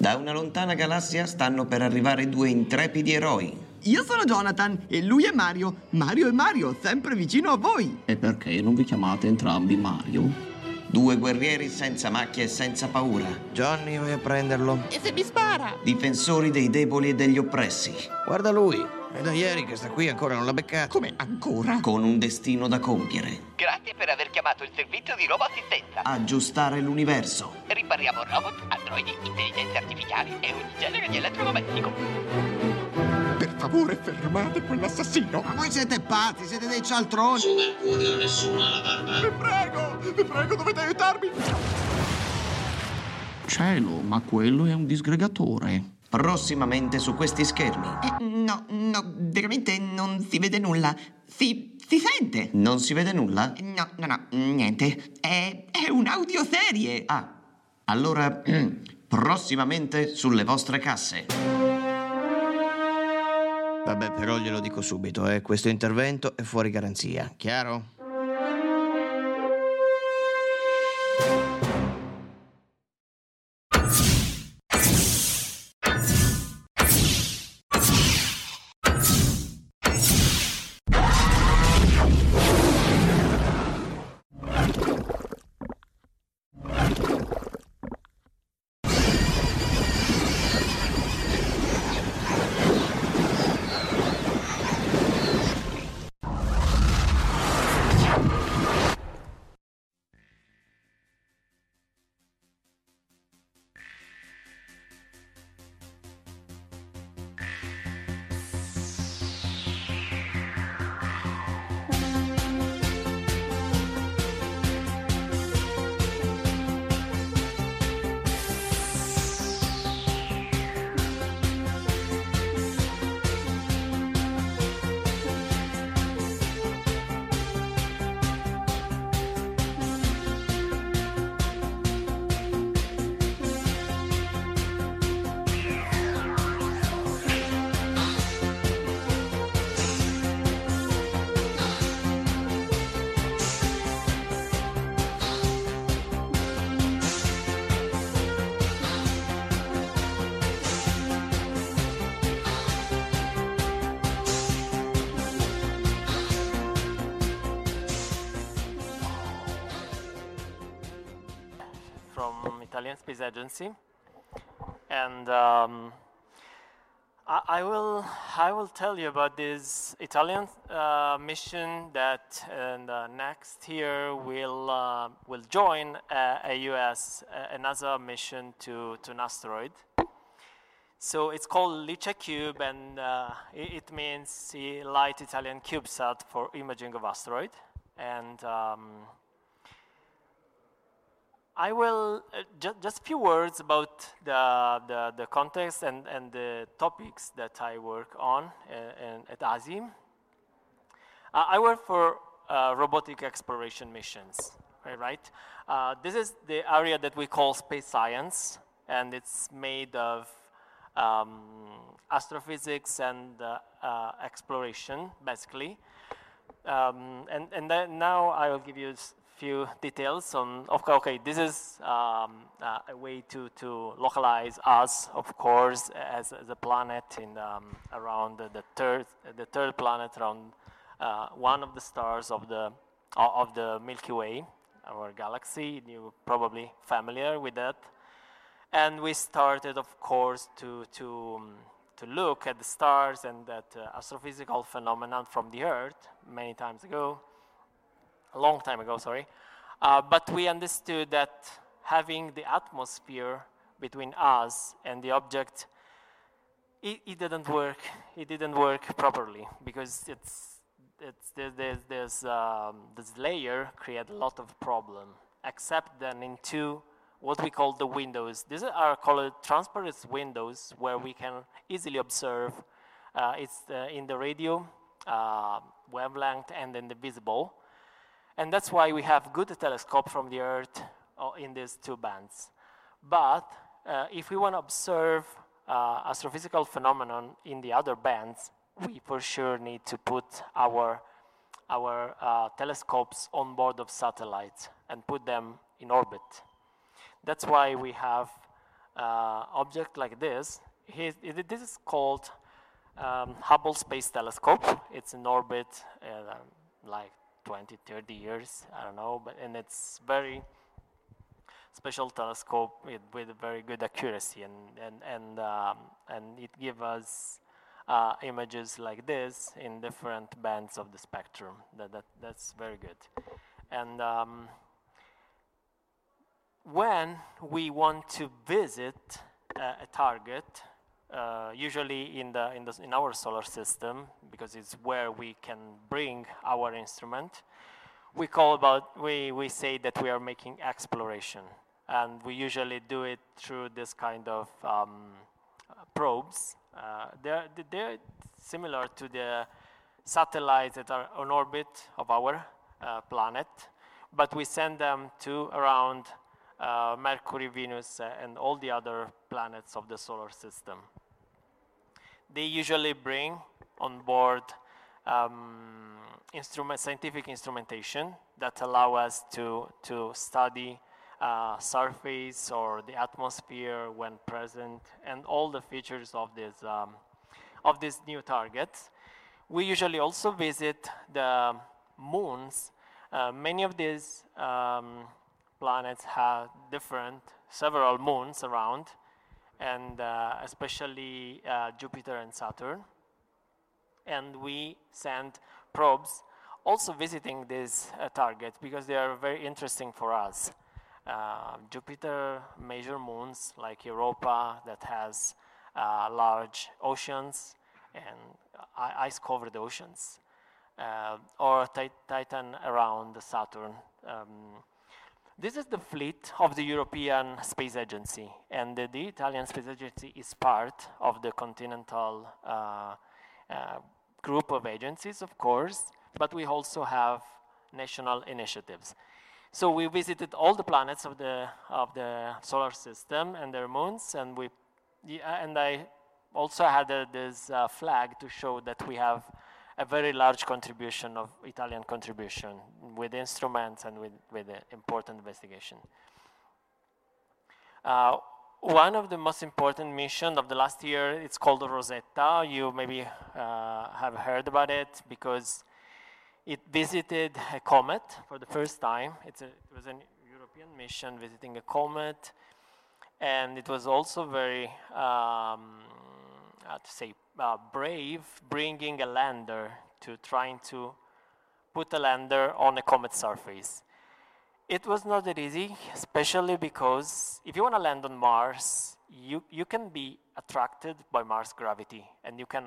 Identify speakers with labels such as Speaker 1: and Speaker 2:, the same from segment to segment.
Speaker 1: Da una lontana galassia stanno per arrivare due intrepidi eroi.
Speaker 2: Io sono Jonathan e lui è Mario. Mario e Mario, sempre vicino a voi.
Speaker 3: E perché non vi chiamate entrambi Mario?
Speaker 1: Due guerrieri senza macchie e senza paura.
Speaker 4: Johnny, vai a prenderlo.
Speaker 2: E se mi spara?
Speaker 1: Difensori dei deboli e degli oppressi.
Speaker 4: Guarda lui. È da ieri che sta qui ancora non l'ha beccato.
Speaker 2: Come ancora?
Speaker 1: Con un destino da compiere.
Speaker 5: Grazie per aver chiamato il servizio di roboassistenza.
Speaker 1: Aggiustare l'universo.
Speaker 5: Ripariamo robot, androidi, intelligenze artificiali e ogni genere di elettrodomestico.
Speaker 2: Per favore, fermate quell'assassino.
Speaker 4: Ma voi siete pazzi, siete dei cialtroni.
Speaker 3: Su Mercurio nessuno ha la barba.
Speaker 2: Vi prego, vi prego, dovete aiutarmi.
Speaker 3: Cielo, ma quello è un disgregatore.
Speaker 1: Prossimamente su questi schermi.
Speaker 2: Eh, no, no, veramente non si vede nulla. Si, si sente.
Speaker 1: Non si vede nulla?
Speaker 2: No, no, no, niente. È, è un'audioserie.
Speaker 1: Ah, allora prossimamente sulle vostre casse.
Speaker 4: Vabbè, però glielo dico subito, eh. Questo intervento è fuori garanzia, chiaro?
Speaker 6: From Italian Space Agency, and um, I, I will I will tell you about this Italian uh, mission that the next year will uh, will join a, US a NASA mission to to an asteroid. So it's called LICIACube, and uh, it, it means Light Italian CubeSat for imaging of asteroid. And um, I will uh, ju- just a few words about the, the, the context and, and the topics that I work on uh, in, at ASI. Uh, I work for uh, robotic exploration missions, right? Uh, this is the area that we call space science, and it's made of um, astrophysics and uh, uh, exploration, basically. Um, and and now I will give you few details on. Okay, okay this is um, uh, a way to to localize us, of course, as, as a planet in um, around the, the, third the third planet around uh, one of the stars of the of the Milky Way, our galaxy. You're probably familiar with that. And we started, of course, to to um, to look at the stars and that uh, astrophysical phenomenon from the Earth many times ago, a long time ago, sorry. Uh, but we understood that having the atmosphere between us and the object, it, it didn't work. It didn't work properly because it's, it's there's, there's, um, this layer create a lot of problem, except then into what we call the windows. These are called transparent windows where we can easily observe. Uh, it's uh, in the radio uh, wavelength and then the visible. And that's why we have good telescope from the Earth uh, in these two bands. But uh, if we want to observe uh, astrophysical phenomenon in the other bands, we for sure need to put our our telescopes on board of satellites and put them in orbit. That's why we have uh, object like this. this is called um, Hubble Space Telescope. It's in orbit uh, like 20, 30 years, I don't know, but and it's very special telescope with, with very good accuracy and and and um, and it gives us uh, images like this in different bands of the spectrum. That, that that's very good, and. Um, when we want to visit uh, a target, uh, usually in, the, in, the, in our solar system, because it's where we can bring our instrument, we call about, we, we say that we are making exploration. And we usually do it through this kind of um, probes. Uh, they're, they're similar to the satellites that are on orbit of our uh, planet, but we send them to around uh, Mercury, Venus, uh, and all the other planets of the solar system. They usually bring on board um, instrument, scientific instrumentation that allow us to, to study uh, surface or the atmosphere when present and all the features of this, um, of this new targets. We usually also visit the moons. Uh, many of these um, planets have different, several moons around, and uh, especially uh, Jupiter and Saturn. And we send probes also visiting these uh, targets because they are very interesting for us. Uh, Jupiter major moons like Europa that has uh, large oceans and ice-covered oceans, uh, or Titan around Saturn. Um, this is the fleet of the European Space Agency, and the, the Italian Space Agency is part of the continental uh, uh, group of agencies, of course, but we also have national initiatives. So we visited all the planets of the of the solar system and their moons, and we and I also had a, this uh, flag to show that we have a very large contribution of Italian contribution with instruments and with, with important investigation. Uh, one of the most important missions of the last year, it's called Rosetta. You maybe uh, have heard about it because it visited a comet for the first time. A, it was a European mission visiting a comet, and it was also very, um, how to say, uh, brave bringing a lander to trying to put a lander on a comet surface. It was not that easy, especially because if you want to land on Mars, you, you can be attracted by Mars gravity and you can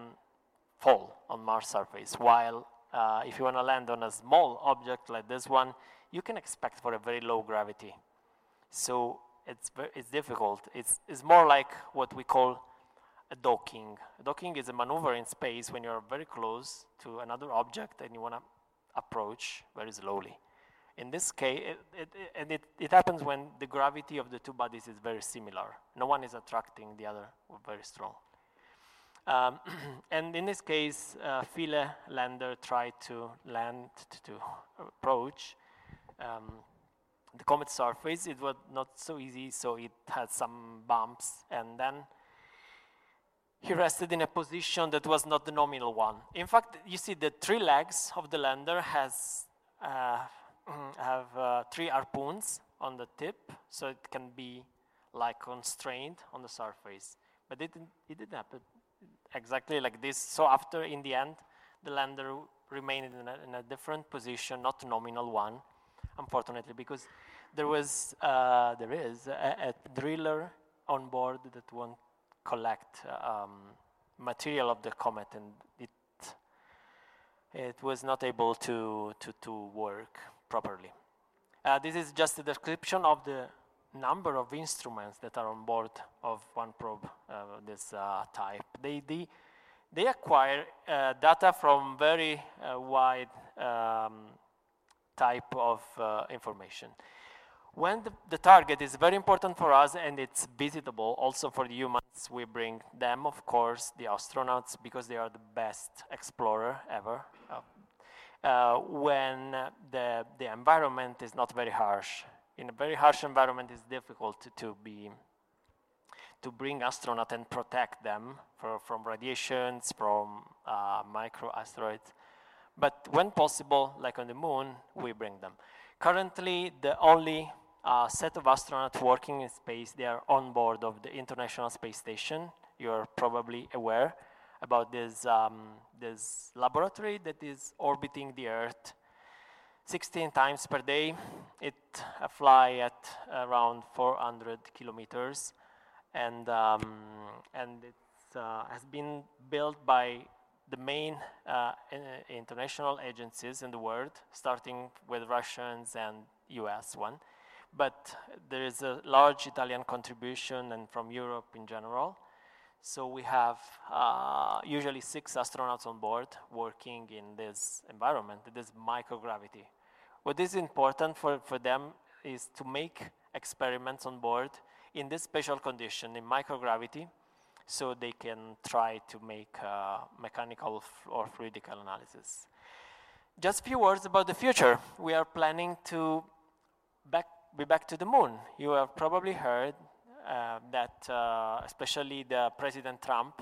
Speaker 6: fall on Mars surface. While uh, if you want to land on a small object like this one, you can expect for a very low gravity. So it's, it's difficult. It's, it's more like what we call a docking. A docking is a maneuver in space when you're very close to another object and you want to approach very slowly. In this case, it, it, and it, it happens when the gravity of the two bodies is very similar. No one is attracting the other very strong. Um, and in this case, uh, Philae lander tried to land to, to approach um, the comet surface. It was not so easy, so it had some bumps, and then he rested in a position that was not the nominal one. In fact, you see the three legs of the lander has uh, have uh, three harpoons on the tip, so it can be like constrained on the surface. But it didn't, it didn't happen exactly like this. So after, in the end, the lander remained in a, in a different position, not nominal one, unfortunately, because there was, uh, there is a, a, driller on board that won't collect um, material of the comet, and it it was not able to to, to work properly. Uh, this is just a description of the number of instruments that are on board of one probe uh, this uh, type. They, they, they acquire uh, data from very uh, wide um, type of uh, information. When the, the, target is very important for us and it's visitable also for the humans, we bring them, of course, the astronauts, because they are the best explorer ever. Uh, when the, the environment is not very harsh in a very harsh environment, it's difficult to, to be to bring astronauts and protect them for, from radiations, from uh, micro asteroids. But when possible, like on the moon, we bring them. Currently, the only uh, set of astronauts working in space, they are on board of the International Space Station. You're probably aware about this, um, this laboratory that is orbiting the Earth 16 times per day. It uh, fly at around 400 kilometers, and um, and it uh, has been built by the main uh, international agencies in the world, starting with Russians and U.S. one. But there is a large Italian contribution, and from Europe in general. So we have uh, usually six astronauts on board working in this environment, this microgravity. What is important for, for them is to make experiments on board in this special condition, in microgravity, so they can try to make uh, mechanical or fluidical analysis. Just a few words about the future. We are planning to back, be back to the moon. You have probably heard uh, that uh, especially the President Trump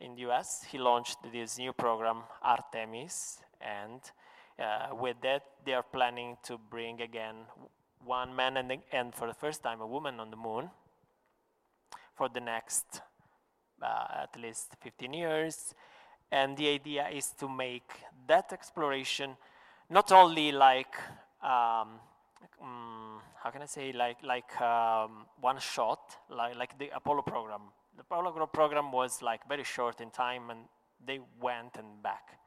Speaker 6: in the US, he launched this new program, Artemis, and uh, with that, they are planning to bring again one man and, and for the first time a woman on the moon for the next uh, at least 15 years. And the idea is to make that exploration not only like um, um, how can I say, like, like um, one shot, like, like the Apollo program. The Apollo program was like very short in time and they went and back.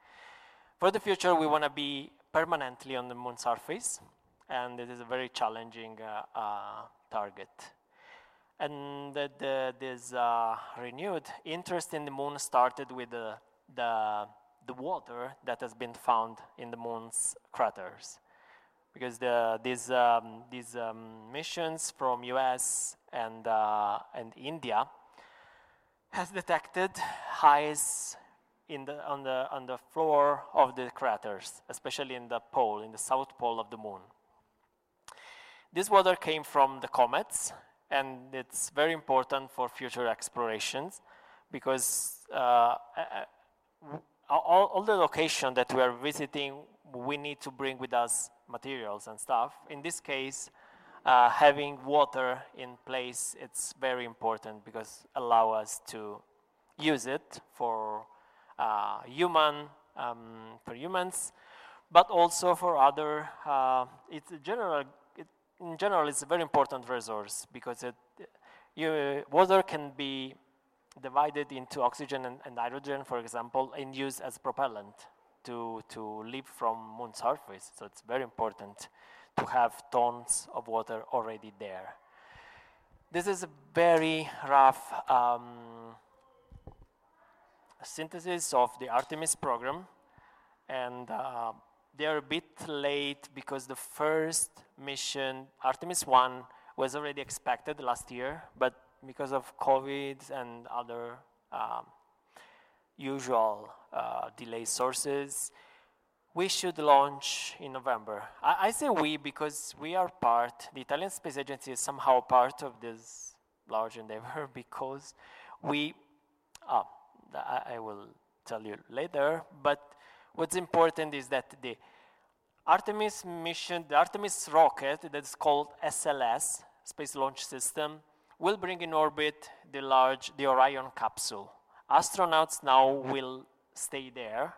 Speaker 6: For the future, we want to be permanently on the moon surface, and it is a very challenging uh, uh, target. And the, the, this uh, renewed interest in the moon started with the, the, the water that has been found in the moon's craters because the, these, um, these um, missions from US and, uh, and India has detected highs in the, on, the, on the floor of the craters, especially in the pole, in the south pole of the moon. This water came from the comets, and it's very important for future explorations because uh, all, all the location that we are visiting, we need to bring with us materials and stuff. In this case, uh, having water in place, it's very important because allow us to use it for uh, human, um, for humans, but also for other, uh, it's general, it, in general, it's a very important resource because it, you, water can be divided into oxygen and, and hydrogen, for example, and used as propellant to, to live from moon surface. So it's very important to have tons of water already there. This is a very rough um, synthesis of the Artemis program. And uh, they are a bit late because the first mission, Artemis 1, was already expected last year, but because of COVID and other um, usual uh, delay sources, we should launch in November. I, I, say we because we are part, the Italian Space Agency is somehow part of this large endeavor because we, oh, I, I will tell you later, but what's important is that the Artemis mission, the Artemis rocket that's called SLS, Space Launch System, will bring in orbit the large, the Orion capsule. Astronauts now will stay there.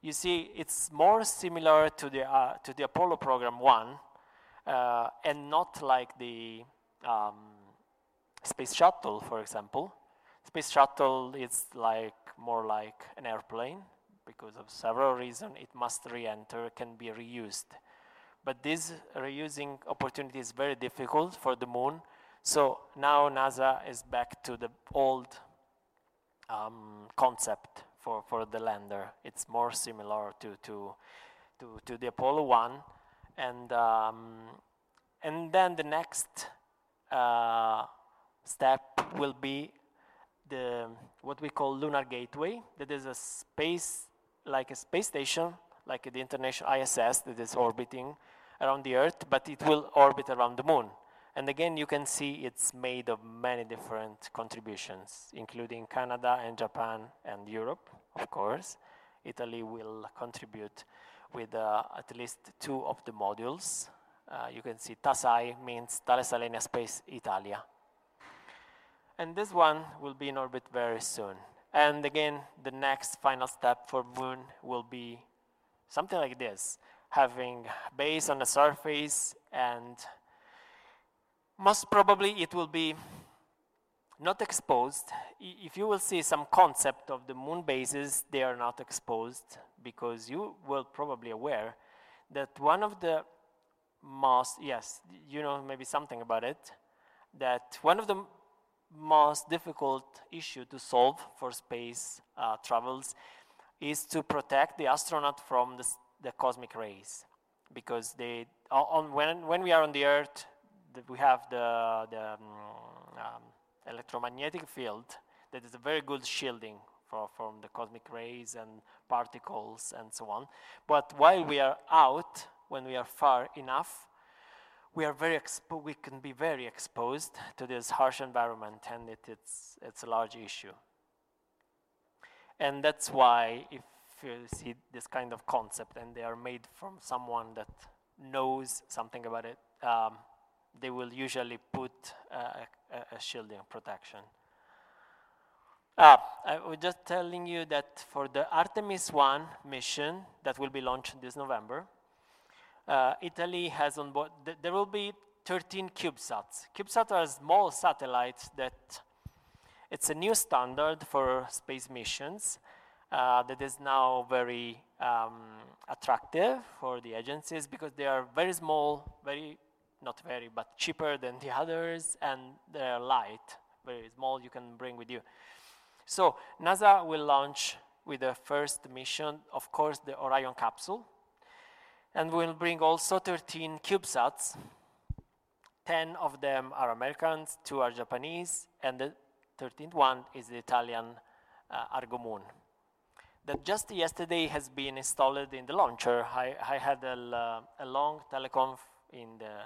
Speaker 6: You see, it's more similar to the, uh, to the Apollo program one, uh, and not like the um, space shuttle, for example. Space shuttle is like more like an airplane because of several reasons. It must re-enter, can be reused. But this reusing opportunity is very difficult for the moon. So now NASA is back to the old um, concept for, for the lander. It's more similar to, to, to, to the Apollo 1. And, um, and then the next uh, step will be the, what we call Lunar Gateway. That is a space, like a space station, like the International ISS that is orbiting around the Earth, but it will orbit around the moon. And again, you can see it's made of many different contributions, including Canada and Japan and Europe, of course. Italy will contribute with uh, at least two of the modules. Uh, you can see TAS-I means Thales Alenia Space Italia. And this one will be in orbit very soon. And again, the next final step for Moon will be something like this having base on the surface and most probably it will be not exposed. If you will see some concept of the moon bases, they are not exposed because you will probably aware that one of the most, yes, you know maybe something about it, that one of the most difficult issue to solve for space uh, travels is to protect the astronaut from the the cosmic rays because they on when when we are on the earth we have the the um, um, electromagnetic field that is a very good shielding for, from the cosmic rays and particles and so on. But while we are out when we are far enough we are very we can be very exposed to this harsh environment and it, it's it's a large issue. And that's why if you see this kind of concept and they are made from someone that knows something about it, um, they will usually put a, a, shielding protection. Ah, I was just telling you that for the Artemis 1 mission that will be launched this November, uh, Italy has on board, th there will be 13 CubeSats. CubeSats are small satellites that it's a new standard for space missions uh, that is now very um, attractive for the agencies because they are very small, very, not very, but cheaper than the others, and they're light, very small, you can bring with you. So NASA will launch with the first mission, of course, the Orion capsule, and we'll bring also 13 CubeSats. 10 of them are Americans, two are Japanese, and the 13th one is the Italian uh, Argo Moon that just yesterday has been installed in the launcher. I, I had a, a long teleconf in the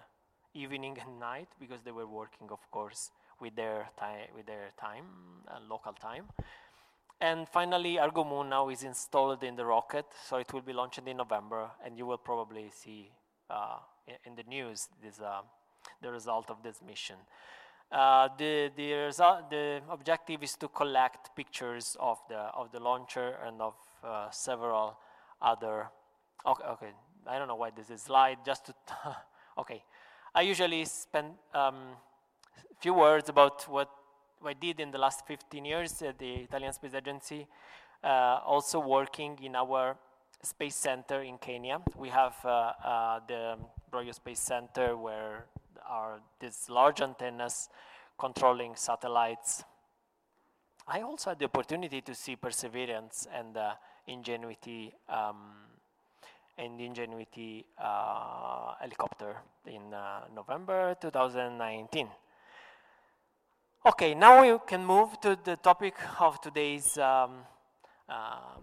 Speaker 6: evening and night because they were working, of course, with their time, with their time, uh, local time. And finally, Argo Moon now is installed in the rocket, so it will be launched in November, and you will probably see uh, in, the news this, uh, the result of this mission. Uh, the, the, result, the objective is to collect pictures of the, of the launcher and of uh, several other, okay, okay, I don't know why this is slide, just to, okay. I usually spend a um, few words about what, what I did in the last 15 years at the Italian Space Agency, uh, also working in our space center in Kenya. We have uh, uh, the Broglio Space Center where are these large antennas controlling satellites. I also had the opportunity to see Perseverance and uh, Ingenuity um, and Ingenuity uh, helicopter in uh, November 2019. Okay, now we can move to the topic of today's um, um,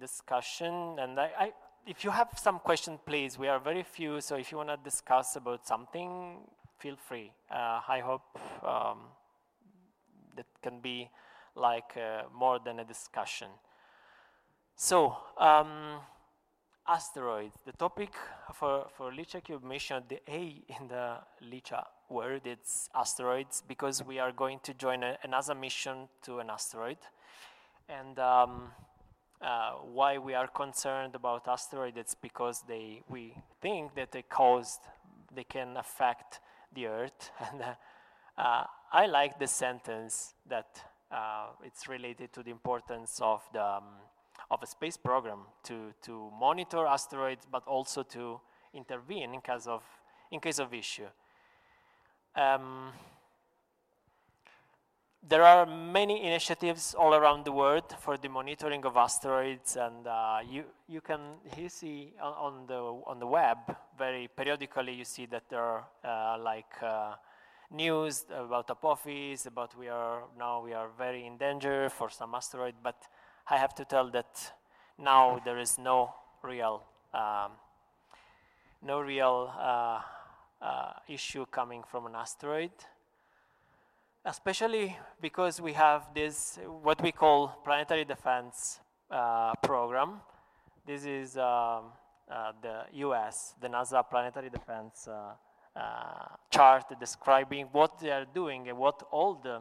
Speaker 6: discussion. And I, I, if you have some questions, please, we are very few, so if you want to discuss about something, feel free. Uh, I hope um, that can be like uh, more than a discussion. So, um, asteroids. The topic for, for LICIA mission, the A in the LICIA word, it's asteroids because we are going to join a, a NASA mission to an asteroid. And um, uh, why we are concerned about asteroids, it's because they, we think that they caused, they can affect the Earth. And uh, I like the sentence that uh, it's related to the importance of the um, of a space program to, to monitor asteroids, but also to intervene in case of, in case of issue. Um, there are many initiatives all around the world for the monitoring of asteroids, and uh, you you can you see on, on, the on the web very periodically you see that there are uh, like uh, news about Apophis, about we are now we are very in danger for some asteroid, but I have to tell that now there is no real um, no real uh, uh, issue coming from an asteroid especially because we have this what we call planetary defense uh, program. This is um, uh, the US the NASA planetary defense uh, uh, chart describing what they are doing and what all the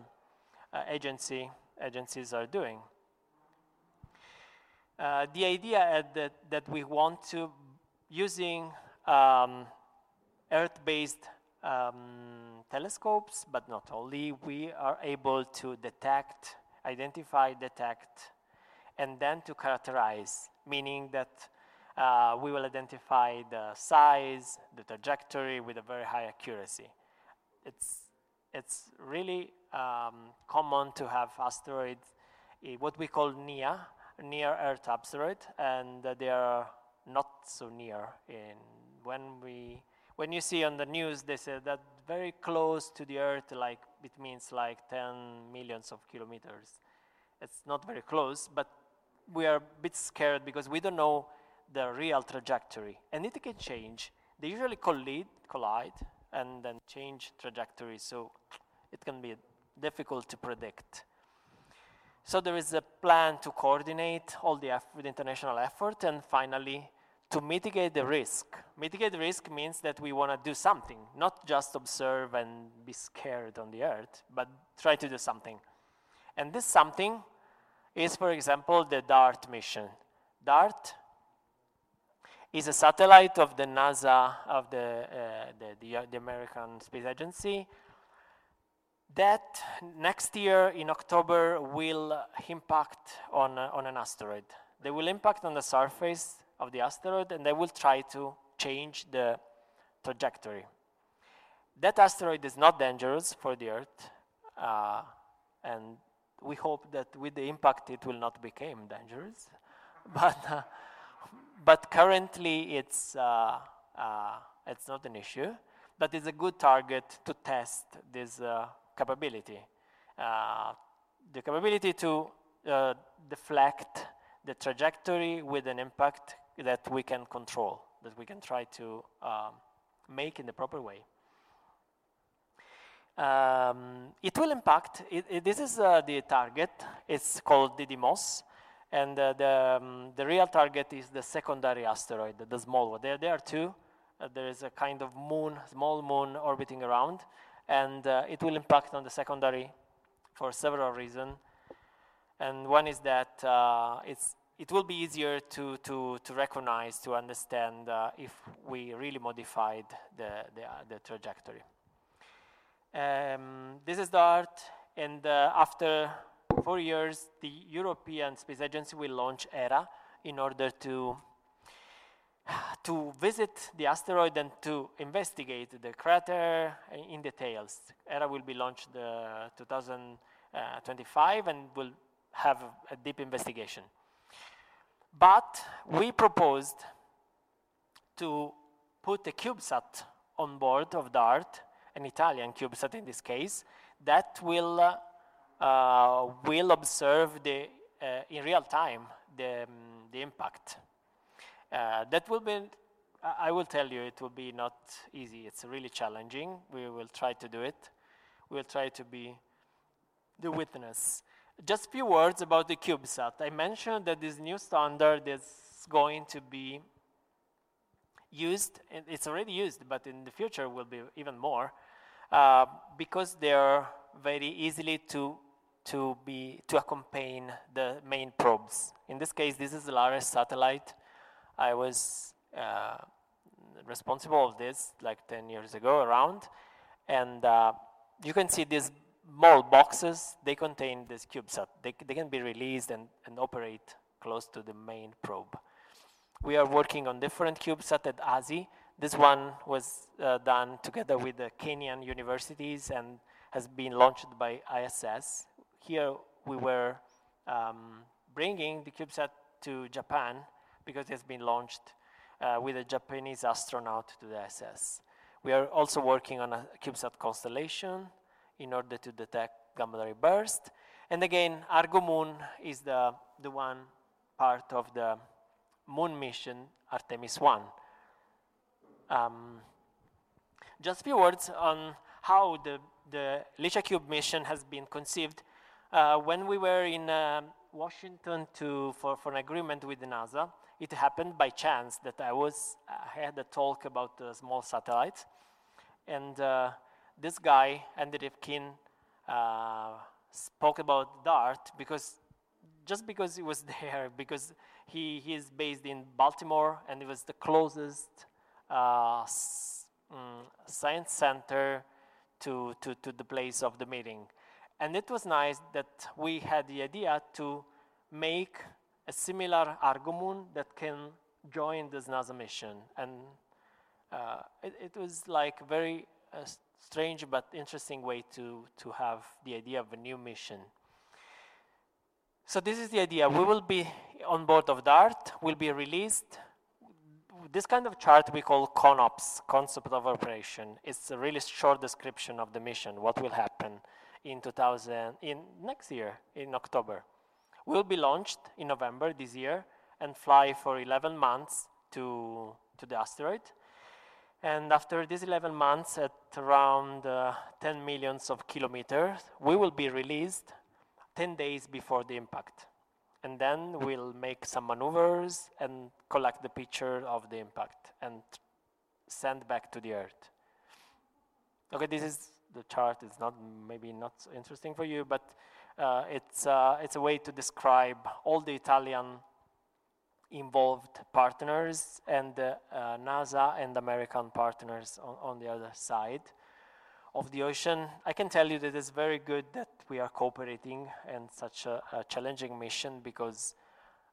Speaker 6: agency agencies are doing uh, the idea that, that we want to, using um, Earth-based um, telescopes, but not only, we are able to detect, identify, detect, and then to characterize, meaning that uh, we will identify the size, the trajectory with a very high accuracy. It's, it's really um, common to have asteroids, eh, what we call NEA, near Earth asteroid, and uh, they are not so near. In when we when you see on the news, they say that very close to the Earth, like it means like 10 millions of kilometers. It's not very close, but we are a bit scared because we don't know the real trajectory, and it can change. They usually collide, collide, and then change trajectory, so it can be difficult to predict. So there is a plan to coordinate all the, the international effort and finally to mitigate the risk. Mitigate the risk means that we want to do something, not just observe and be scared on the earth, but try to do something. And this something is, for example, the DART mission. DART is a satellite of the NASA, of the, uh, the, the, the American Space Agency, that next year in October will impact on, uh, on an asteroid. They will impact on the surface of the asteroid and they will try to change the trajectory. That asteroid is not dangerous for the Earth, uh, and we hope that with the impact it will not become dangerous. But, uh, but currently it's, uh, uh, it's not an issue, but it's a good target to test this uh, capability. Uh, the capability to uh, deflect the trajectory with an impact that we can control, that we can try to um, make in the proper way. Um, it will impact, it, it, this is uh, the target, it's called Didymos, and uh, the, um, the real target is the secondary asteroid, the small one. There, there are two. Uh, there is a kind of moon, small moon orbiting around, and uh, it will impact on the secondary for several reasons. And one is that uh, it's, it will be easier to, to, to recognize, to understand uh, if we really modified the, the, uh, the trajectory. Um, this is DART, and uh, after four years, the European Space Agency will launch Hera in order to to visit the asteroid and to investigate the crater in details. Hera will be launched uh, 2025 and will have a deep investigation. but we proposed to put a CubeSat on board of DART, an Italian CubeSat in this case, that will, uh, will observe the, uh, in real time the, um, the impact. Uh, that will be, I will tell you, it will be not easy. It's really challenging. We will try to do it. We'll try to be the witness. Just a few words about the CubeSat. I mentioned that this new standard is going to be used, and it's already used, but in the future will be even more, uh, because they're very easily to, to, be, to accompany the main probes. In this case, this is the largest satellite. I was uh, responsible of this like 10 years ago around, and uh, you can see these small boxes, they contain this CubeSat. They, they can be released and, and operate close to the main probe. We are working on different CubeSat at ASI. This one was uh, done together with the Kenyan universities and has been launched by ISS. Here we were um, bringing the CubeSat to Japan because it has been launched uh, with a Japanese astronaut to the ISS. We are also working on a CubeSat constellation in order to detect gamma ray burst. And again, Argo Moon is the, the one part of the moon mission Artemis 1. Um, just a few words on how the, the LiCiaCube mission has been conceived. Uh, when we were in uh, Washington to, for, for an agreement with NASA, it happened by chance that I was I had a talk about the small satellites, and uh, this guy, Andy Rivkin, uh, spoke about DART because just because he was there, because he, he is based in Baltimore and it was the closest uh, um, science center to, to, to the place of the meeting. And it was nice that we had the idea to make a similar argument that can join this NASA mission. And uh, it, it, was like very uh, strange but interesting way to, to have the idea of a new mission. So this is the idea. We will be on board of DART, will be released. This kind of chart we call CONOPS, concept of operation. It's a really short description of the mission, what will happen in 2000, in next year, in October. We'll be launched in November this year and fly for 11 months to, to the asteroid. And after these 11 months, at around uh, 10 millions of kilometers, we will be released 10 days before the impact. And then we'll make some maneuvers and collect the picture of the impact and send back to the Earth. Okay, this is the chart. It's not maybe not so interesting for you, but uh, it's, uh, it's a way to describe all the Italian involved partners and uh, NASA and American partners on, on, the other side of the ocean. I can tell you that it's very good that we are cooperating in such a, a challenging mission because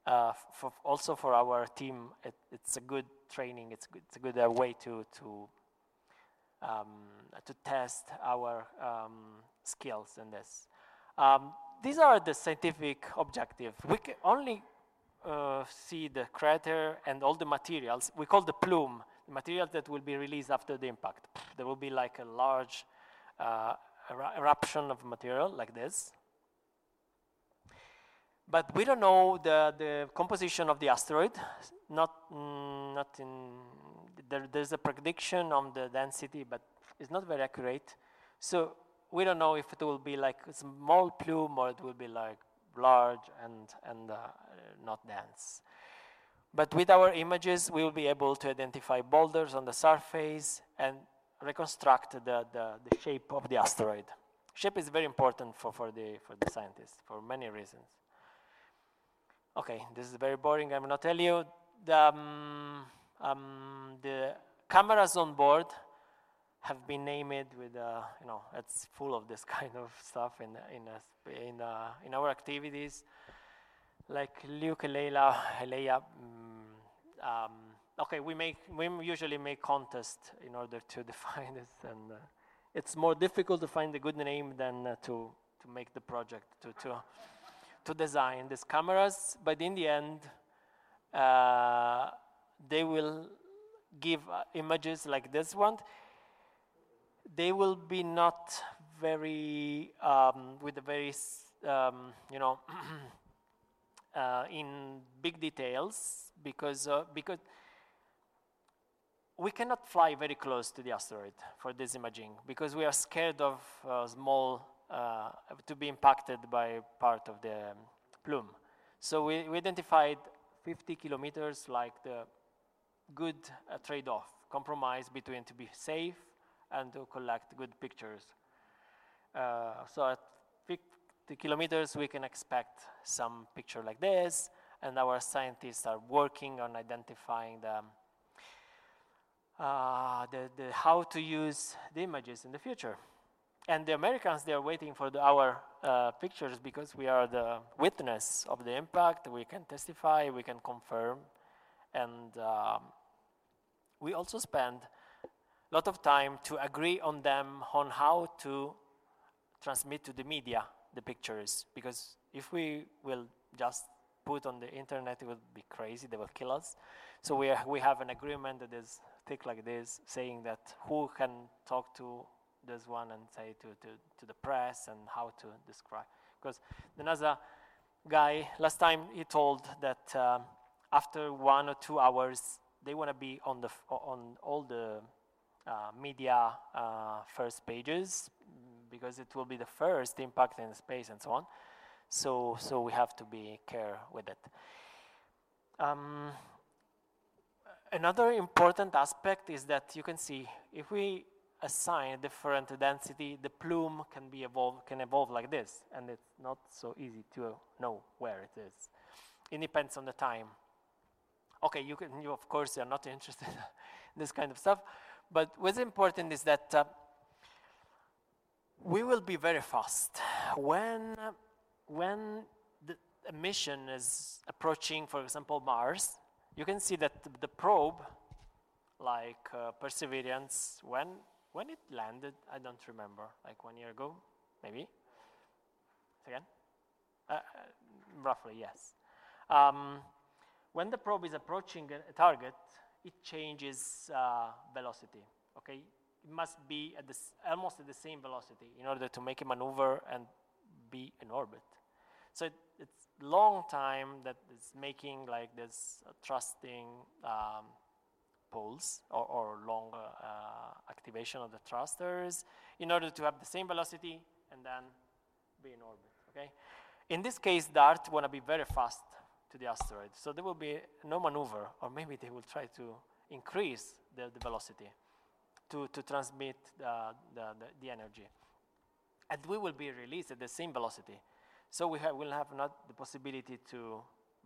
Speaker 6: uh, for also for our team, it, it's a good training. It's, good, it's a good uh, way to to um, to test our um, skills in this. Um, these are the scientific objectives. We can only uh, see the crater and all the materials. We call the plume, the material that will be released after the impact. There will be like a large uh, eruption of material like this. But we don't know the, the composition of the asteroid. Not, mm, not in, there, there's a prediction on the density, but it's not very accurate. So we don't know if it will be like a small plume or it will be like large and, and uh, not dense. But with our images, we will be able to identify boulders on the surface and reconstruct the, the, the shape of the asteroid. Shape is very important for, for, the, for the scientists for many reasons. Okay, this is very boring, I will not tell you. The, um, um, the cameras on board have been named with, uh, you know, it's full of this kind of stuff in, in, in, uh, in our activities. Like Luke, Leila, Leia, mm, um, okay, we make, we usually make contests in order to define this and uh, it's more difficult to find a good name than uh, to, to make the project, to, to, to design these cameras. But in the end, they will give images like this one. They will be not very um, with a very um, you know uh, in big details because uh, because we cannot fly very close to the asteroid for this imaging because we are scared of uh, small uh, to be impacted by part of the um, plume. So we, we identified 50 kilometers like the good uh, trade-off, compromise between to be safe and to collect good pictures. Uh, so at 50 kilometers, we can expect some picture like this, and our scientists are working on identifying the, uh, the, the how to use the images in the future. And the Americans, they are waiting for the, our uh, pictures because we are the witness of the impact. We can testify, we can confirm, and um, we also spend lot of time to agree on them on how to transmit to the media the pictures. Because if we will just put on the internet it will be crazy. They will kill us. So we, are, we have an agreement that is thick like this saying that who can talk to this one and say to, to, to the press and how to describe. Because the nasa guy last time he told that um, after one or two hours they want to be on the on all the media uh, first pages because it will be the first impact in space and so on. So so we have to be care with it. Um, another important aspect is that you can see if we assign a different density, the plume can be evolve can evolve like this, and it's not so easy to know where it is. It depends on the time okay, you can, you of course are not interested in this kind of stuff, but what's important is that uh, we will be very fast when uh, when the mission is approaching, for example, Mars. You can see that the probe, like uh, Perseverance, when when it landed, I don't remember, like one year ago, maybe. Again, uh, uh, roughly yes. Um, when the probe is approaching a target, it changes uh, velocity. Okay, it must be at this, almost at the same velocity in order to make a maneuver and be in orbit. So it, it's long time that it's making like this uh, thrusting um, pulse or, or long uh, activation of the thrusters in order to have the same velocity and then be in orbit. Okay, in this case, DART want to be very fast to the asteroid. So there will be no maneuver, or maybe they will try to increase the, the velocity to, to transmit the, the, the, energy. And we will be released at the same velocity. So we have, will have not the possibility to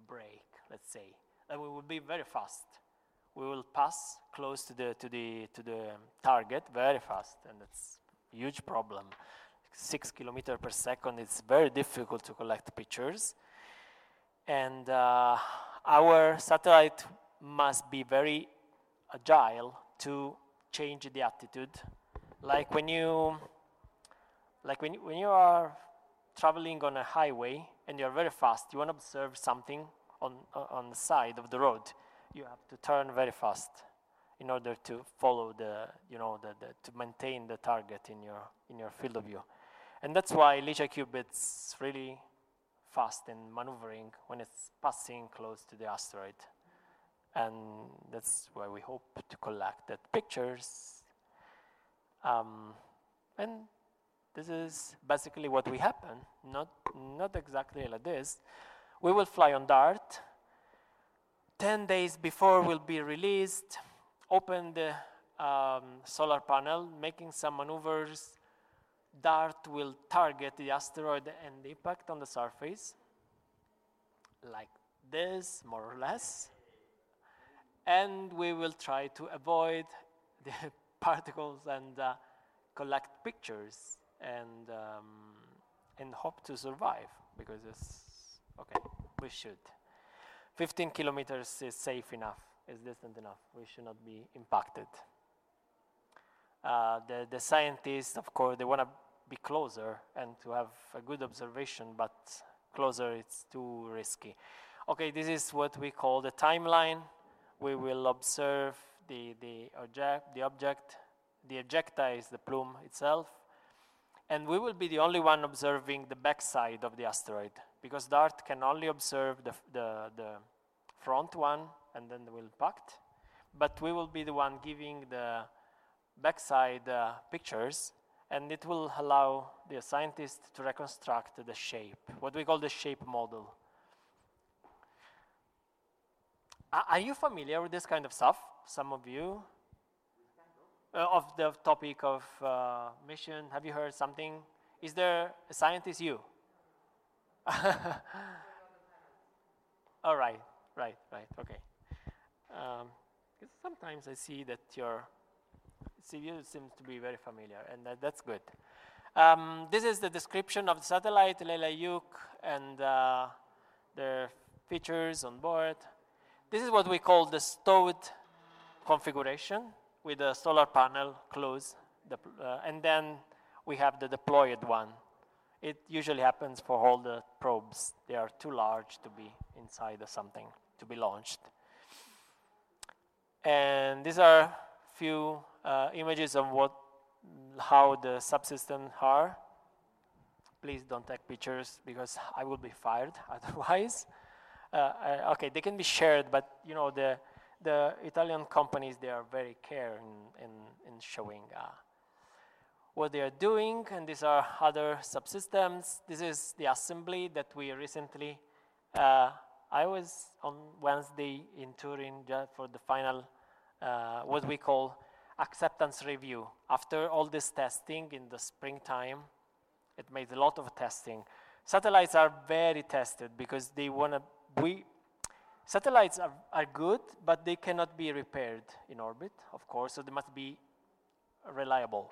Speaker 6: break, let's say. And we will be very fast. We will pass close to the, to the, to the target very fast, and that's a huge problem. Six kilometers per second, it's very difficult to collect pictures and uh, our satellite must be very agile to change the attitude. Like when you like when, when you are traveling on a highway and you're very fast you want to observe something on, on the side of the road you have to turn very fast in order to follow the you know the, the to maintain the target in your in your field of view. And that's why LICIACube it's really fast in maneuvering when it's passing close to the asteroid. And that's why we hope to collect that pictures. Um, and this is basically what will happen, not, not exactly like this. We will fly on DART. 10 days before we'll be released, open the um, solar panel, making some maneuvers, DART will target the asteroid and the impact on the surface, like this, more or less. And we will try to avoid the particles and uh, collect pictures and, um, and hope to survive because it's okay, we should. 15 kilometers is safe enough, is distant enough. We should not be impacted. Uh, the, the scientists, of course, they want to be closer and to have a good observation, but closer it's too risky. Okay, this is what we call the timeline. We will observe the, the, object, the object, the ejecta is the plume itself, and we will be the only one observing the backside of the asteroid because DART can only observe the, the, the front one and then the impact, but we will be the one giving the backside uh, pictures and it will allow the scientist to reconstruct the shape, what we call the shape model. Are you familiar with this kind of stuff? Some of you? Uh, of the topic of uh, mission, have you heard something? Is there a scientist you? All right, right, right, okay. Um, sometimes I see that your CV seems to be very familiar, and that, that's good. Um, this is the description of the satellite, Leila Yuk, and uh, the features on board. This is what we call the stowed configuration with the solar panel close, the, uh, and then we have the deployed one. It usually happens for all the probes. They are too large to be inside of something, to be launched. And these are few uh, images of what, how the subsystems are. Please don't take pictures because I will be fired otherwise. Uh, okay, they can be shared, but you know the the Italian companies they are very care in in, in showing uh, what they are doing, and these are other subsystems. This is the assembly that we recently. Uh, I was on Wednesday in Turin for the final, uh, what we call acceptance review. After all this testing in the springtime, it made a lot of testing. Satellites are very tested because they want to, we, satellites are, are good, but they cannot be repaired in orbit, of course, so they must be reliable.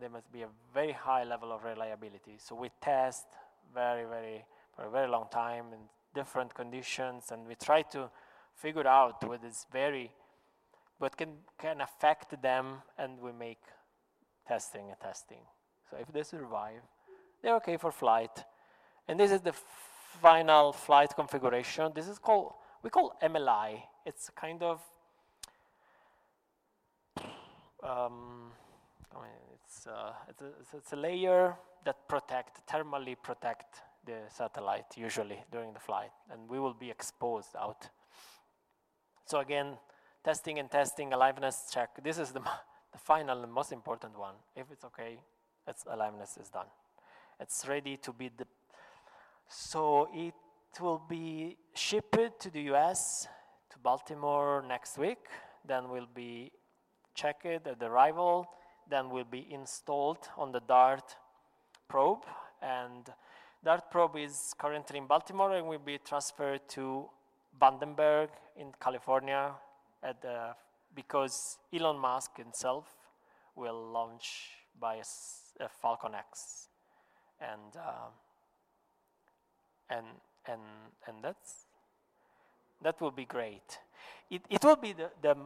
Speaker 6: There must be a very high level of reliability. So we test very, very, for a very long time in different conditions, and we try to figure out what is very but can, can affect them and we make testing and testing. So if they survive, they're okay for flight. And this is the final flight configuration. This is called, we call MLI. It's kind of, um, I mean, it's, uh, it's, a, it's a layer that protect, thermally protect the satellite usually during the flight. And we will be exposed out. So again, testing and testing, aliveness check. This is the, the final and most important one. If it's okay, its aliveness is done. It's ready to be the. So it will be shipped to the US, to Baltimore next week. Then will be checked at the arrival. Then will be installed on the DART probe. And DART probe is currently in Baltimore and will be transferred to Vandenberg in California at the, because Elon Musk himself will launch by a, a Falcon X, and uh, and and and that's that will be great. It it will be the the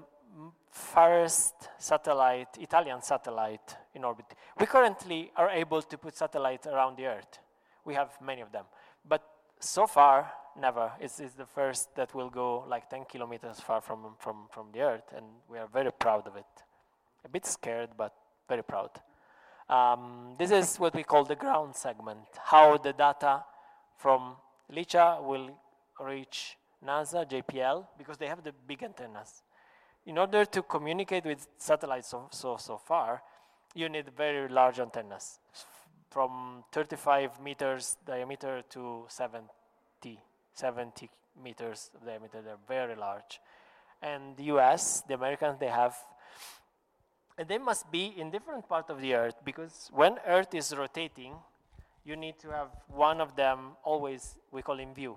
Speaker 6: first satellite, Italian satellite in orbit. We currently are able to put satellites around the Earth. We have many of them, but so far never. It's, it's the first that will go like 10 kilometers far from, from, from the Earth, and we are very proud of it. A bit scared, but very proud. Um, this is what we call the ground segment, how the data from LICIA will reach NASA, JPL, because they have the big antennas. In order to communicate with satellites so, so, so far, you need very large antennas, from 35 meters diameter to 70 70 meters diameter. They're very large. And the US, the Americans, they have, and they must be in different part of the Earth because when Earth is rotating, you need to have one of them always, we call in view.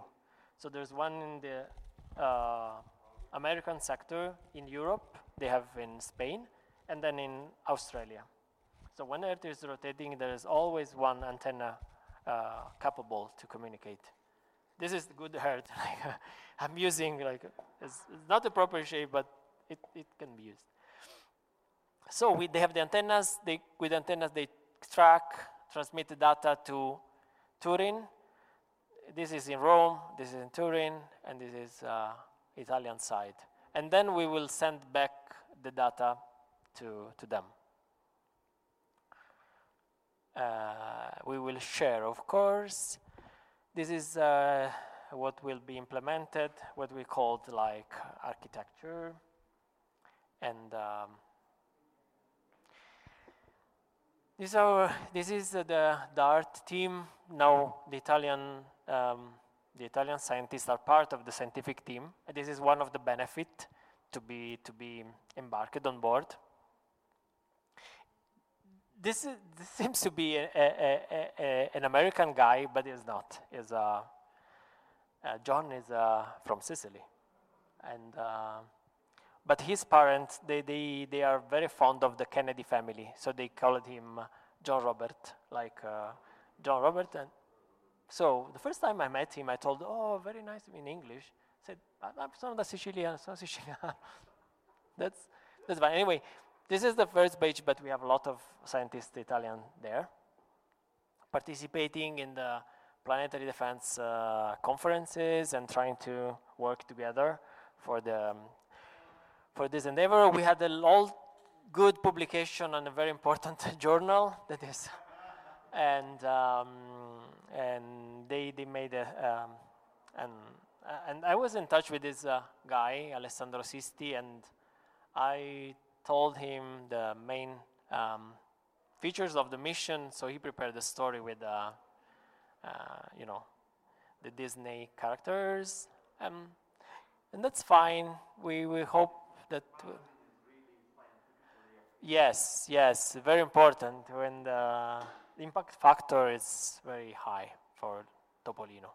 Speaker 6: So there's one in the uh, American sector, in Europe, they have in Spain, and then in Australia. So when Earth is rotating, there is always one antenna uh, capable to communicate this is good heart. I'm using like it's, it's, not the proper shape, but it, it can be used. So we, they have the antennas. They, with antennas, they track, transmit the data to Turin. this is in Rome, this is in Turin, and this is uh, Italian side. And then we will send back the data to, to them. Uh, we will share, of course. This is uh, what will be implemented, what we called like architecture. And um, this, is our, this is the, the DART team. Now the Italian, um, the Italian scientists are part of the scientific team. This is one of the benefit to be, to be embarked on board. This, is, this seems to be a, a, a, an American guy, but it's not. It's uh, uh, John is uh, from Sicily, and uh, but his parents they, they they are very fond of the Kennedy family, so they called him John Robert, like uh, John Robert. And so the first time I met him, I told, "Oh, very nice in English." I said, "I'm from the Sicilian, so Sicilian." that's that's fine. Anyway, this is the first page, but we have a lot of scientists Italian there participating in the planetary defense uh, conferences and trying to work together for the um, for this endeavor. We had a all good publication on a very important journal that is, and um, and they they made a um, and and I was in touch with this uh, guy Alessandro Sisti and I told him the main um, features of the mission, so he prepared the story with, uh, uh, you know, the Disney characters, um, and that's fine. We we hope that. yes, yes, very important when the, the impact factor is very high for Topolino.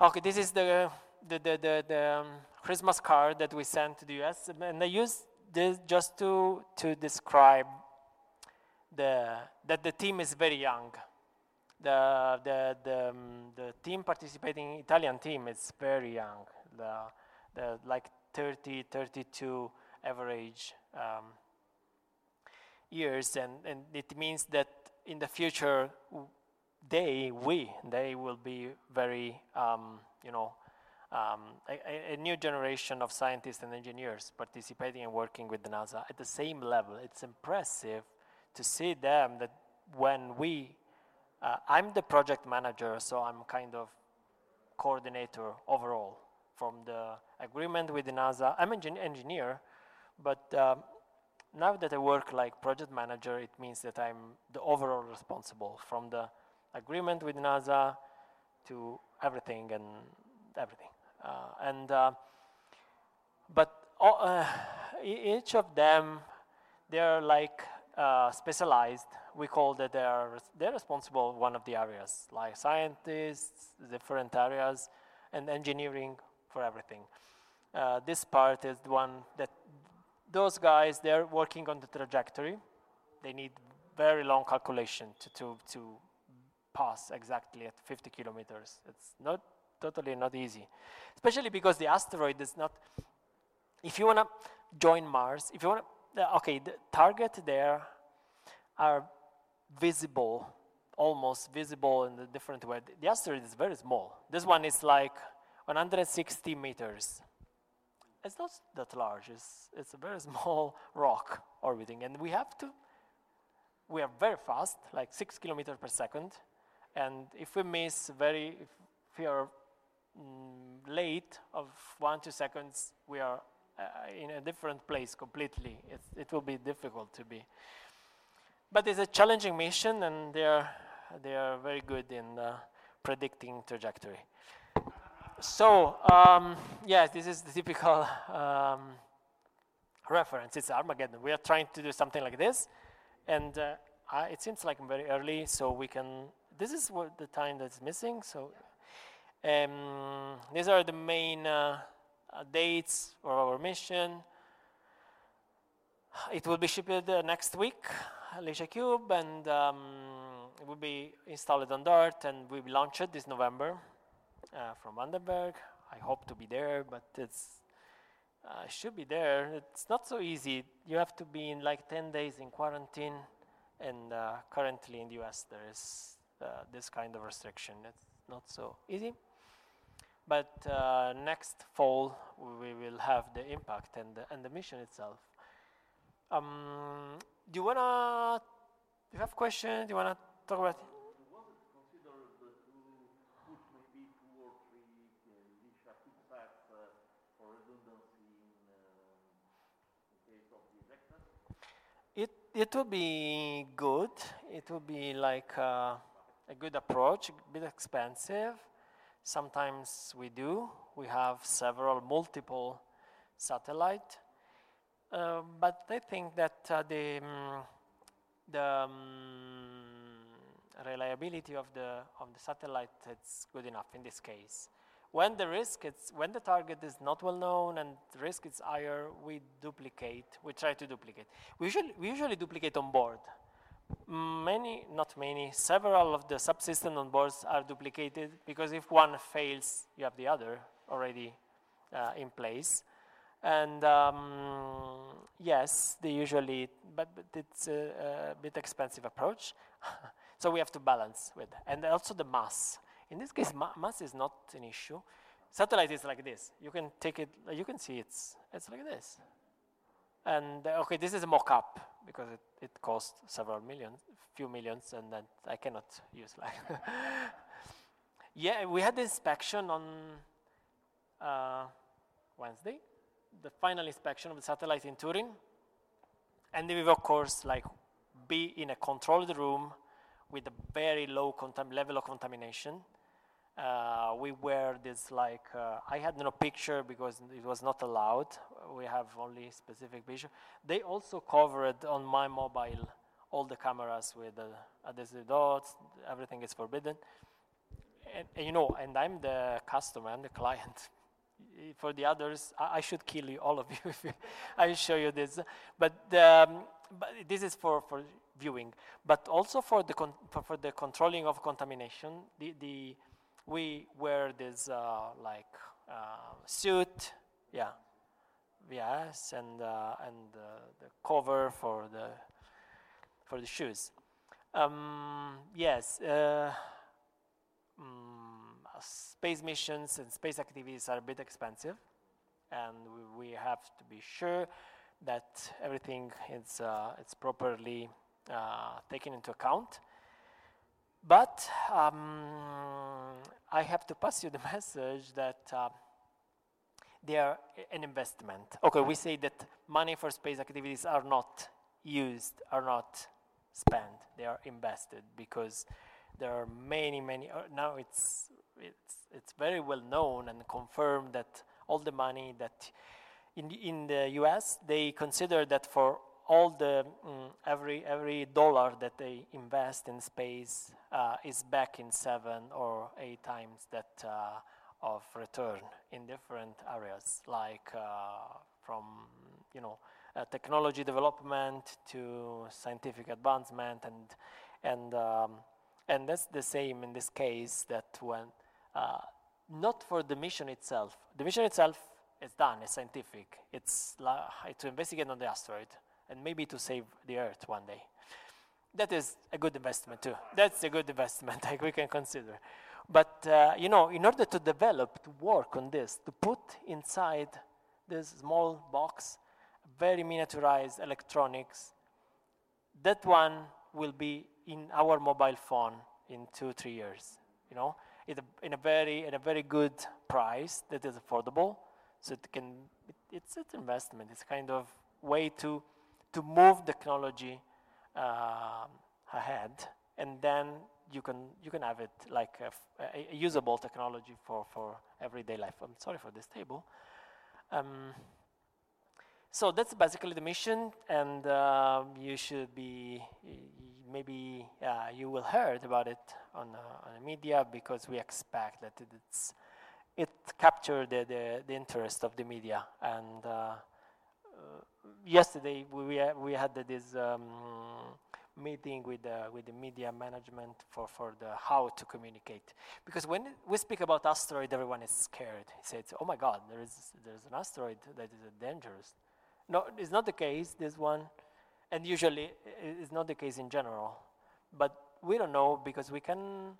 Speaker 6: Okay, this is the the the the, the um, Christmas card that we sent to the US, and I used this just to, to describe the, that the team is very young. The, the, the, um, the team participating, Italian team, is very young. The, the like 30, 32 average um, years, and, and it means that in the future, they, we, they will be very, um, you know, um, a, a, new generation of scientists and engineers participating and working with the NASA at the same level. It's impressive to see them that when we, uh, I'm the project manager, so I'm kind of coordinator overall from the agreement with the NASA. I'm an engineer, but um, now that I work like project manager, it means that I'm the overall responsible from the agreement with NASA to everything and everything. Uh, and uh, but all, uh, each of them, they're like specialized. We call that they are they're responsible one of the areas, like scientists, different areas, and engineering for everything. This part is the one that those guys they're working on the trajectory. They need very long calculation to, to, to pass exactly at 50 kilometers. It's not totally not easy. Especially because the asteroid is not, if you want to join Mars, if you want to, okay, the target there are visible, almost visible in a different way. The asteroid is very small. This one is like 160 meters. It's not that large, it's, it's a very small rock orbiting. And we have to, we are very fast, like six kilometers per second. And if we miss very, if we are mm, late of one, two seconds, we are uh, in a different place completely. It, it will be difficult to be. But it's a challenging mission, and they are, they are very good in uh, predicting trajectory. So, um, yes, this is the typical um, reference. It's Armageddon. We are trying to do something like this, and uh, it seems like very early, so we can. This is what the time that's missing. So um, these are the main uh, uh, dates for our mission. It will be shipped uh, next week, LICIACube, and um, it will be installed on DART and we will be launched this November uh, from Vandenberg. I hope to be there, but it's uh, should be there. It's not so easy. You have to be in like 10 days in quarantine, and uh, currently in the US there is uh, this kind of restriction. It's not so easy. But uh, next fall we will have the impact and the, and the mission itself. Um, do you wanna? Do you have questions? Do you wanna talk about? It it will be good. It will be like uh, a good approach, a bit expensive. Sometimes we do. We have several multiple satellite, uh, but I think that uh, the um, the um, reliability of the of the satellite is good enough in this case. When the risk is when the target is not well known and risk is higher, we duplicate. We try to duplicate. We usually we usually duplicate on board. Many, not many, several of the subsystems on boards are duplicated because if one fails, you have the other already uh, in place. And um, yes, they usually, but, but it's a, a, bit expensive approach. so we have to balance with, and also the mass. In this case, ma mass is not an issue. Satellite is like this. You can take it, you can see it's, it's like this. And okay, this is a mock-up because it, it cost several millions, few millions, and then I cannot use like. yeah, we had the inspection on uh, Wednesday, the final inspection of the satellite in Turin, and we will of course like be in a controlled room with a very low level of contamination. Uh, we wear this like uh, I had no picture because it was not allowed. We have only specific picture. They also covered on my mobile all the cameras with the adhesive dots. Everything is forbidden. And, and, you know, and I'm the customer, I'm the client. For the others, I, I should kill you, all of you, if I show you this. But, um, but this is for, for viewing. But also for the, for, for the controlling of contamination, the, the we wear this uh, like uh, suit, yeah, yes, and uh, and the cover for the for the shoes. Um, yes, um, space missions and space activities are a bit expensive, and we, we have to be sure that everything is uh, it's properly uh, taken into account. But um, I have to pass you the message that uh, they are an investment. Okay, we say that money for space activities are not used, are not spent, they are invested because there are many, many. Uh, now it's it's it's very well known and confirmed that all the money that in in the U.S. they consider that for all the mm, every every dollar that they invest in space uh, is back in seven or eight times that uh, of return in different areas, like uh, from you know uh, technology development to scientific advancement, and and um, and that's the same in this case. That when uh, not for the mission itself, the mission itself is done, it's scientific. It's to investigate on the asteroid and maybe to save the earth one day. That is a good investment too. That's a good investment like we can consider. But uh, you know, in order to develop, to work on this, to put inside this small box, very miniaturized electronics, that one will be in our mobile phone in two, three years. You know, in a very, in a very good price that is affordable. So it can, it, it's an investment. It's kind of way to to move technology uh, ahead, and then you can you can have it like a, usable technology for for everyday life. I'm sorry for this table. Um, so that's basically the mission, and uh, you should be maybe uh, you will heard about it on uh, on the media because we expect that it's it captured the, the, the interest of the media and uh, yesterday we, we had this um, meeting with the, with the media management for, for the how to communicate. Because when we speak about asteroid, everyone is scared. He says, oh my God, there is, there's an asteroid that is dangerous. No, it's not the case, this one. And usually it's not the case in general. But we don't know because we can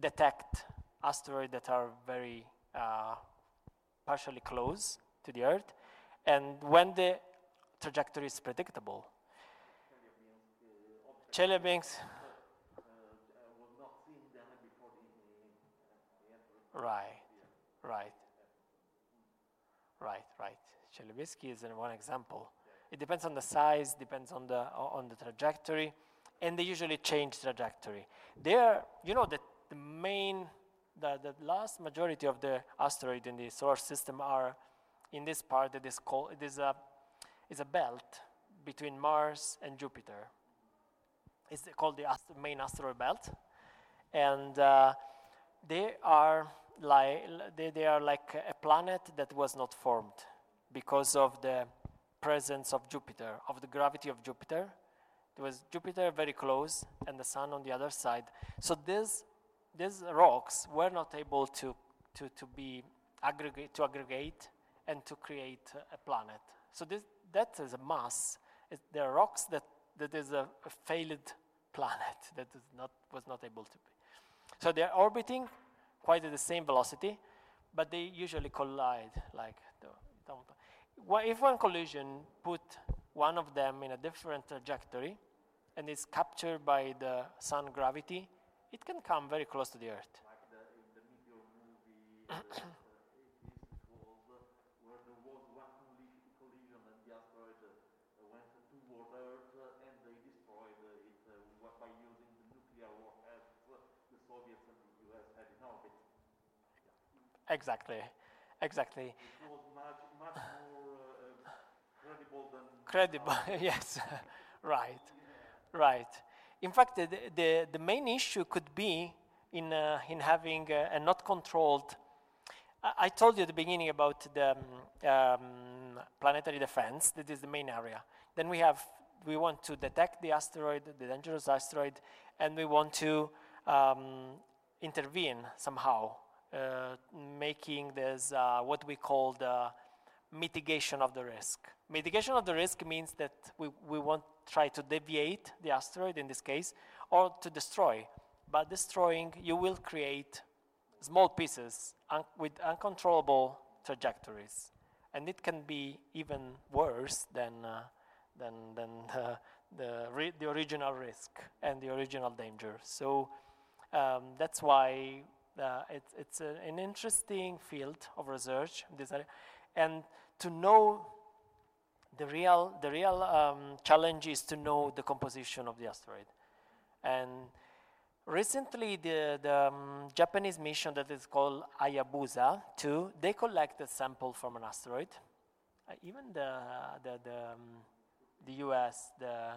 Speaker 6: detect asteroids that are very uh, partially close to the Earth, and when the trajectory is predictable. Chelyabinsk. Right, right, right, right. Chelyabinsk is one example. It depends on the size, depends on the on the trajectory, and they usually change trajectory. There, you know, that the main, the, the last majority of the asteroid in the solar system are in this part that is called, it is a, is a belt between Mars and Jupiter. It's called the ast- main asteroid belt. And uh, they are like, they, they are like a planet that was not formed because of the presence of Jupiter, of the gravity of Jupiter. There was Jupiter very close and the sun on the other side. So this these rocks were not able to, to, to be aggregate, to aggregate and to create a planet. So this, that is a mass. It, there are rocks that, that is a, a failed planet that is not, was not able to be. So they're orbiting quite at the same velocity, but they usually collide like the, if one collision put one of them in a different trajectory and is captured by the sun gravity, it can come very close to the Earth.
Speaker 7: Like the, in the Meteor movie, uh, where there was one collision and the asteroid uh, went toward Earth uh, and they destroyed it uh, by using the nuclear warheads the Soviets and the US had in orbit.
Speaker 6: Yeah. Exactly, exactly.
Speaker 7: It was much, much more uh, credible than.
Speaker 6: Credible, yes, right, right. In fact, the, the, the main issue could be in, uh, in having a, a, not controlled. I, I, told you at the beginning about the um, um, planetary defense. That is the main area. Then we have we want to detect the asteroid, the dangerous asteroid, and we want to um, intervene somehow, uh, making this uh, what we call the mitigation of the risk. Mitigation of the risk means that we, we want try to deviate the asteroid in this case, or to destroy. But destroying, you will create small pieces un with uncontrollable trajectories. And it can be even worse than, uh, than, than the, the, the, original risk and the original danger. So um, that's why uh, it's, it's a, an interesting field of research. And to know the real, the real um, challenge is to know the composition of the asteroid. And recently, the, the um, Japanese mission that is called Hayabusa 2, they collected sample from an asteroid. Uh, even the, the, the, um, the US, the,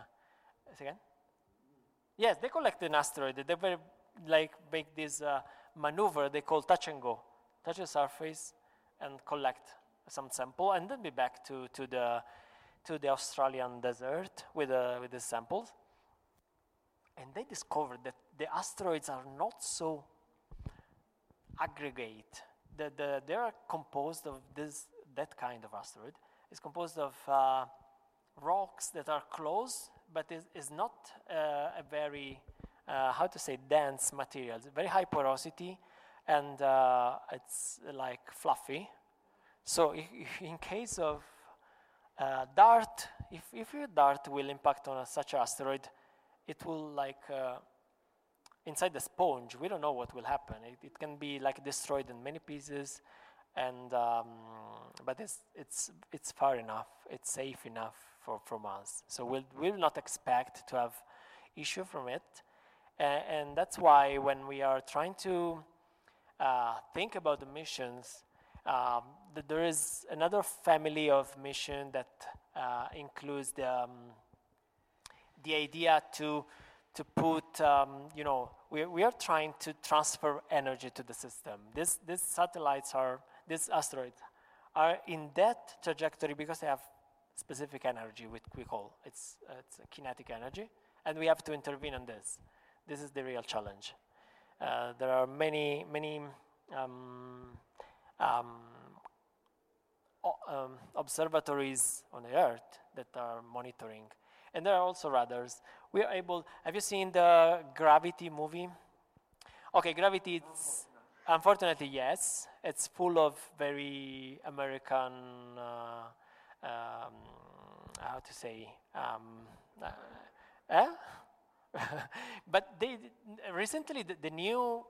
Speaker 6: again? Yes, they collected an asteroid. They were like make this uh, maneuver they call touch and go. Touch the surface and collect some sample and then be back to, to the to the Australian desert with, uh, with the samples. And they discovered that the asteroids are not so aggregate. The, the, they are composed of this, that kind of asteroid. It's composed of uh, rocks that are close, but is, is not uh, a very, uh, how to say, dense materials, very high porosity, and uh, it's like fluffy. So in case of uh, dart, if, if your dart will impact on a, such an asteroid, it will like, uh, inside the sponge, we don't know what will happen. It, it can be like destroyed in many pieces, and, um, but it's, it's, it's far enough, it's safe enough for, from us. So we'll, we'll not expect to have issue from it. Uh, and that's why when we are trying to uh, think about the missions, um, th there is another family of mission that uh, includes the, um, the idea to, to put, um, you know, we, we are trying to transfer energy to the system. This, these satellites are, these asteroids are in that trajectory because they have specific energy, which we call, it's, uh, it's kinetic energy, and we have to intervene on this. This is the real challenge. Uh, there are many, many um, um, um, observatories on the Earth that are monitoring. and there are also radars. We are able. Have you seen the Gravity movie? Okay, Gravity. It's unfortunately yes. It's full of very American. Uh, um, how to say? Um, uh, eh? but they recently the, the, new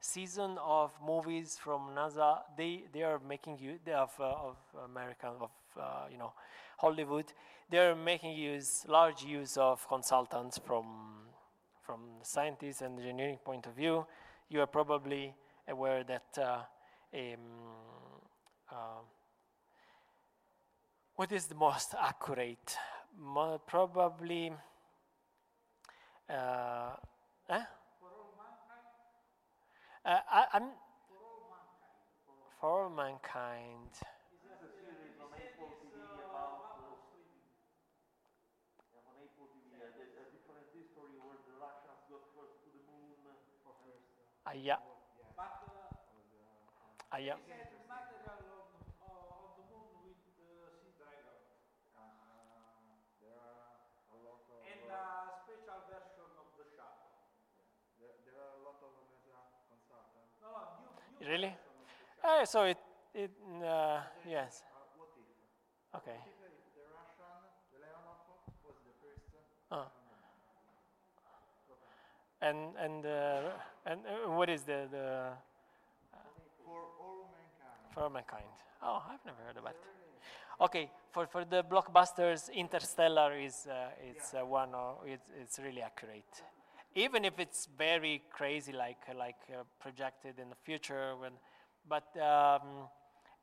Speaker 6: season of movies from NASA they they are making use of uh, of American of uh, you know Hollywood they are making use large use of consultants from from scientists and engineering point of view. You are probably aware that uh, um, uh, what is the most accurate? Mo probably uh, eh? Uh, I, am for all mankind. Uh, yeah. Uh, yeah. Really? Uh, so it, it uh, yes. Okay. Oh. And and uh, and uh, what is the the
Speaker 7: for all mankind?
Speaker 6: For mankind. Oh, I've never heard about. it. Okay, for for the blockbusters, Interstellar is uh, it's uh, one or it's it's really accurate even if it's very crazy, like like uh, projected in the future. When, but um,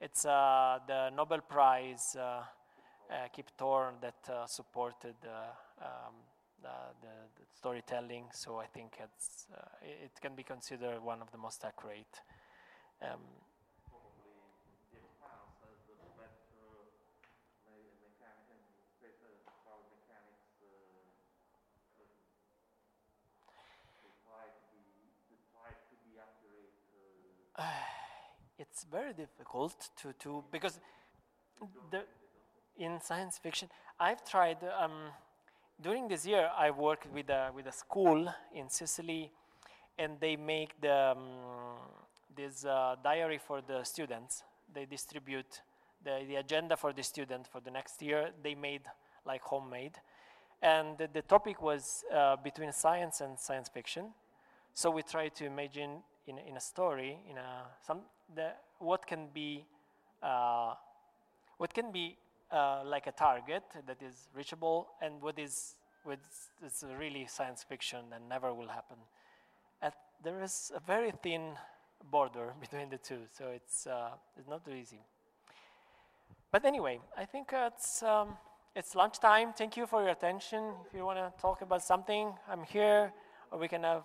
Speaker 6: it's uh, the Nobel Prize uh, uh Kip Thorne that uh, supported um, the, the, storytelling. So I think it's uh, it can be considered one of the most accurate. Um, it's very difficult to, to because the, in science fiction, I've tried, um, during this year, I worked with a, with a school in Sicily, and they make the, um, this uh, diary for the students. They distribute the, the agenda for the student for the next year. They made like homemade. And the, the topic was uh, between science and science fiction. So we try to imagine in, in a story, in a, some, the, what can be, uh, what can be uh, like a target that is reachable and what is, what is really science fiction and never will happen. At, there is a very thin border between the two, so it's, uh, it's not easy. But anyway, I think it's, um, it's lunchtime. Thank you for your attention. If you want to talk about something, I'm here, or we can have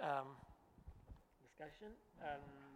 Speaker 6: um, discussion. And